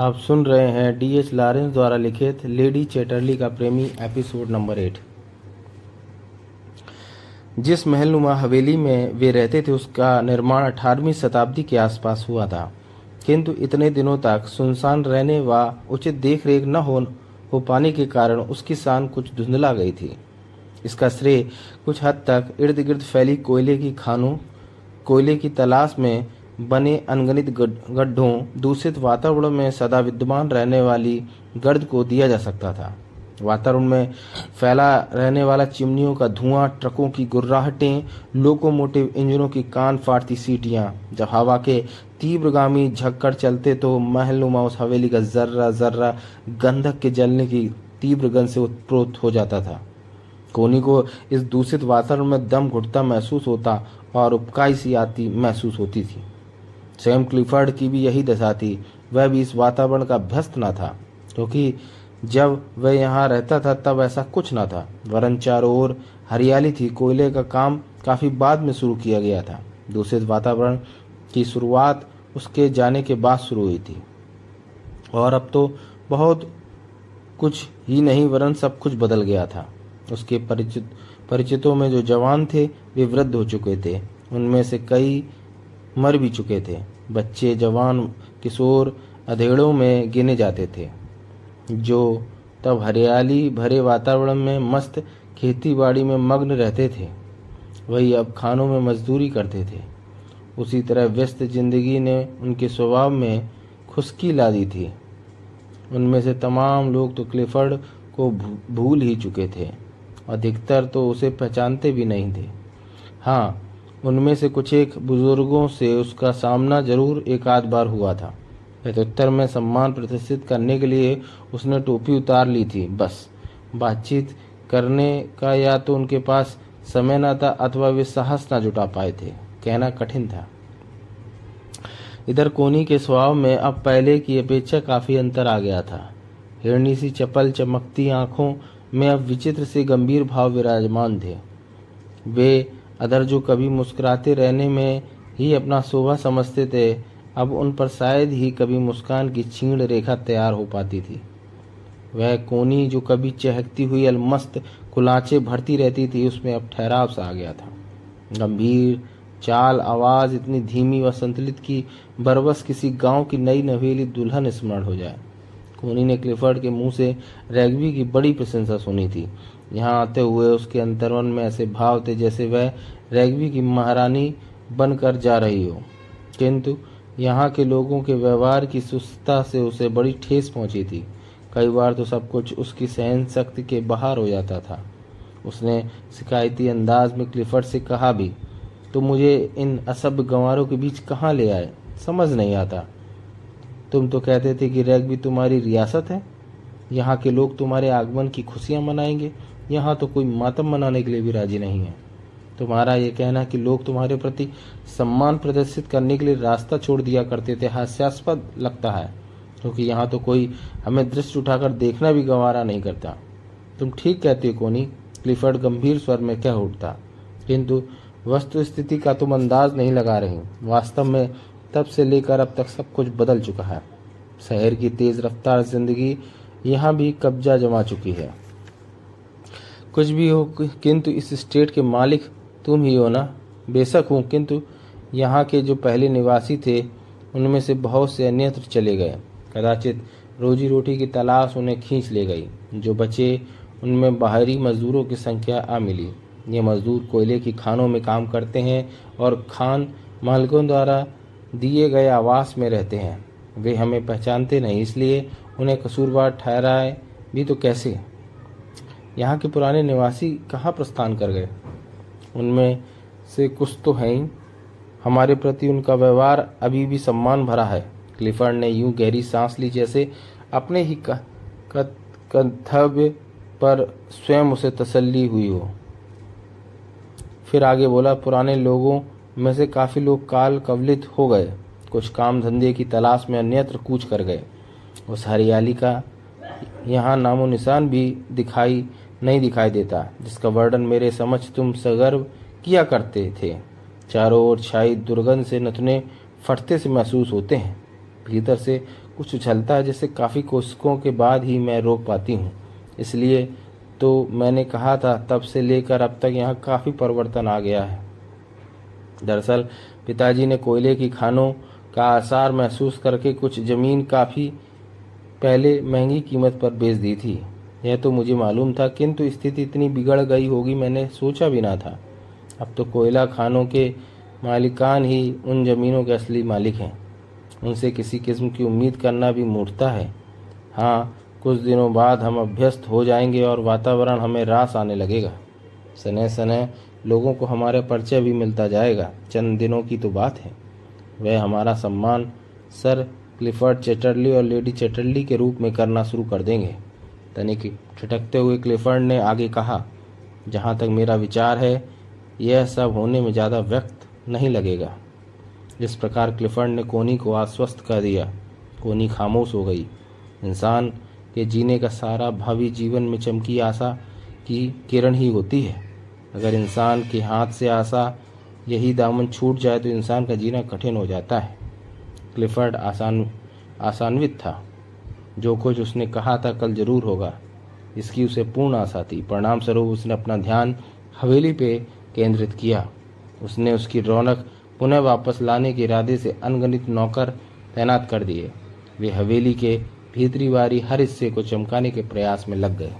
आप सुन रहे हैं डी एच लॉरेंस द्वारा लिखित लेडी चैटरली का प्रेमी एपिसोड नंबर एट। जिस महलनुमा हवेली में वे रहते थे उसका निर्माण 18वीं शताब्दी के आसपास हुआ था। किंतु इतने दिनों तक सुनसान रहने व उचित देखरेख न हो, हो पाने के कारण उसकी शान कुछ धुंधला गई थी। इसका श्रेय कुछ हद तक इर्द गिर्द फैली कोयले की खानों कोयले की तलाश में बने अनगणित गड्ढों दूषित वातावरण में सदा विद्यमान रहने वाली गर्द को दिया जा सकता था। वातावरण में फैला रहने वाला चिमनियों का धुआँ, ट्रकों की गुर्राहटें, लोकोमोटिव इंजनों की कान फाड़ती सीटियाँ, जब हवा के तीव्रगामी झक्कड़ चलते तो महलनुमा उस हवेली का जर्रा जर्रा गंधक के जलने की तीव्र गंध से उत्प्रोत हो जाता था। कोनी को इस दूषित वातावरण में दम घुटता महसूस होता और उपकाई सी आती महसूस होती थी। सैम क्लिफर्ड की भी यही दशा थी, वह भी इस वातावरण का भ्यस्त न था, क्योंकि जब वह यहाँ रहता था, तब ऐसा कुछ न था, वरन चारों ओर हरियाली थी, कोयले का काम काफ़ी बाद में शुरू किया गया था, दूषित वातावरण की शुरुआत उसके जाने के बाद शुरू हुई थी। और अब तो बहुत कुछ ही नहीं, वरन सब कुछ बदल गया था। उसके परिचित, परिचितों में जो जवान थे, वे वृद्ध हो चुके थे, उनमें से कई मर भी चुके थे। बच्चे, जवान, किशोर, अधेड़ों में गिने जाते थे। जो तब हरियाली भरे वातावरण में मस्त खेती बाड़ी में मग्न रहते थे, वही अब खानों में मजदूरी करते थे। उसी तरह व्यस्त ज़िंदगी ने उनके स्वभाव में खुशकी ला दी थी। उनमें से तमाम लोग तो क्लिफर्ड को भूल ही चुके थे। अधिकतर तो उसे पहचानते भी नहीं थे। हाँ उनमें से कुछ एक बुज़ुर्गों से उसका सामना ज़रूर एक आध बार हुआ था। प्रत्युत्तर में सम्मान प्रतिष्ठित करने के लिए उसने टोपी उतार ली थी, बस। बातचीत करने का या तो उनके पास समय न था अथवा वे साहस न जुटा पाए थे, कहना कठिन था। इधर कोनी के स्वभाव में अब पहले की अपेक्षा काफ़ी अंतर आ गया था। हिरणी सी चपल चमकती आँखों में अब विचित्र से गंभीर भाव विराजमान थे। वे अदर जो कभी मुस्कुराते रहने में ही अपना शोभा समझते थे, अब उन पर शायद ही कभी मुस्कान की छीण रेखा तैयार हो पाती थी। वह कोनी जो कभी चहकती हुई अलमस्त कुलाचे भरती रहती थी, उसमें अब ठहराव सा आ गया था। गंभीर चाल आवाज़ इतनी धीमी व संतुलित की बरबस किसी गाँव की नई नवेली दुल्हन स्मरण हो जाए। कोनी ने क्लिफर्ड के मुँह से रैगबी की बड़ी प्रशंसा सुनी थी। यहाँ आते हुए उसके अंतरमन में ऐसे भाव थे जैसे वह रैगबी की महारानी बनकर जा रही हो। किंतु यहाँ के लोगों के व्यवहार की सुस्तता से उसे बड़ी ठेस पहुँची थी। कई बार तो सब कुछ उसकी सहन शक्ति के बाहर हो जाता था। उसने शिकायती अंदाज में क्लिफर्ड से कहा भी तो मुझे इन असभ्य गंवारों के बीच कहाँ ले आए? समझ नहीं आता। तुम तो कहते थे कि रैग भी तुम्हारी रियासत है। यहाँ के लोग तुम्हारे आगमन की खुशियाँ मनाएँगे। यहाँ तो कोई मातम मनाने के लिए भी राज़ी नहीं है। तुम्हारा ये कहना कि लोग तुम्हारे प्रति सम्मान प्रदर्शित करने के लिए रास्ता छोड़ दिया करते थे हास्यास्पद लगता है, क्योंकि तो यहाँ तो कोई हमें दृष्टि उठाकर देखना भी गंवारा नहीं करता। तुम ठीक कहते हो, कोनी, क्लिफर्ड गंभीर स्वर में कह उठता, किंतु वस्तु स्थिति का तुम अंदाज नहीं लगा रहे वास्तव में तब से लेकर अब तक सब कुछ बदल चुका है। शहर की तेज रफ्तार ज़िंदगी यहाँ भी कब्जा जमा चुकी है। कुछ भी हो, किंतु इस स्टेट के मालिक तुम ही हो ना? बेशक हूँ, किंतु यहाँ के जो पहले निवासी थे, उनमें से बहुत से अन्यत्र चले गए। कदाचित रोजी रोटी की तलाश उन्हें खींच ले गई। जो बचे, उनमें बाहरी मजदूरों की संख्या आ मिली। ये मजदूर कोयले की खानों में काम करते हैं और खान मालिकों द्वारा दिए गए आवास में रहते हैं। वे हमें पहचानते नहीं, इसलिए उन्हें कसूरवार ठहराए भी तो कैसे? यहाँ के पुराने निवासी कहाँ प्रस्थान कर गए? उनमें से कुछ तो हैं ही। हमारे प्रति उनका व्यवहार अभी भी सम्मान भरा है। क्लिफर्ड ने यूँ गहरी सांस ली जैसे अपने ही कर्तव्य पर स्वयं उसे तसल्ली हुई हो। फिर आगे बोला, पुराने लोगों में से काफ़ी लोग काल कवलित हो गए। कुछ काम धंधे की तलाश में अन्यत्र कूच कर गए। उस हरियाली का यहाँ नामो निशान भी दिखाई, नहीं दिखाई देता, जिसका वर्णन मेरे समझ तुम सगर्व किया करते थे। चारों ओर छाई दुर्गंध से नथने फटते से महसूस होते हैं। भीतर से कुछ उछलता है जैसे काफ़ी कोशिकों के बाद ही मैं रोक पाती हूँ। इसलिए तो मैंने कहा था, तब से लेकर अब तक यहाँ काफ़ी परिवर्तन आ गया है। दरअसल, पिताजी ने कोयले की खानों का आसार महसूस करके कुछ ज़मीन काफ़ी पहले महँगी कीमत पर बेच दी थी। यह तो मुझे मालूम था, किंतु स्थिति इतनी बिगड़ गई होगी मैंने सोचा भी ना था। अब तो कोयला खानों के मालिकान ही उन ज़मीनों के असली मालिक हैं। उनसे किसी किस्म की उम्मीद करना भी मूर्खता है। हाँ कुछ दिनों बाद हम अभ्यस्त हो जाएँगे और वातावरण हमें रास आने लगेगा। सने सने लोगों को हमारा परिचय भी मिलता जाएगा। चंद दिनों की तो बात है। वह हमारा सम्मान, सर क्लिफर्ड चैटरली और लेडी चैटरली के रूप में करना शुरू कर देंगे। तनिक ठिठकते हुए क्लिफर्ड ने आगे कहा, जहाँ तक मेरा विचार है, यह सब होने में ज़्यादा व्यक्त नहीं लगेगा। जिस प्रकार क्लिफर्ड ने कोनी को आश्वस्त कर दिया। कोनी खामोश हो गई। इंसान के जीने का सारा भावी जीवन में चमकी आशा की किरण ही होती है। अगर इंसान के हाथ से आशा यही दामन छूट जाए तो इंसान का जीना कठिन हो जाता है। क्लिफर्ड आसान, आसान्वित था। जो कुछ उसने कहा था कल ज़रूर होगा। इसकी उसे पूर्ण आशा थी। परिणाम स्वरूप उसने अपना ध्यान हवेली पे केंद्रित किया। उसने उसकी रौनक पुनः वापस लाने के इरादे से अनगणित नौकर तैनात कर दिए। वे हवेली के भीतरी वारी हर हिस्से को चमकाने के प्रयास में लग गए।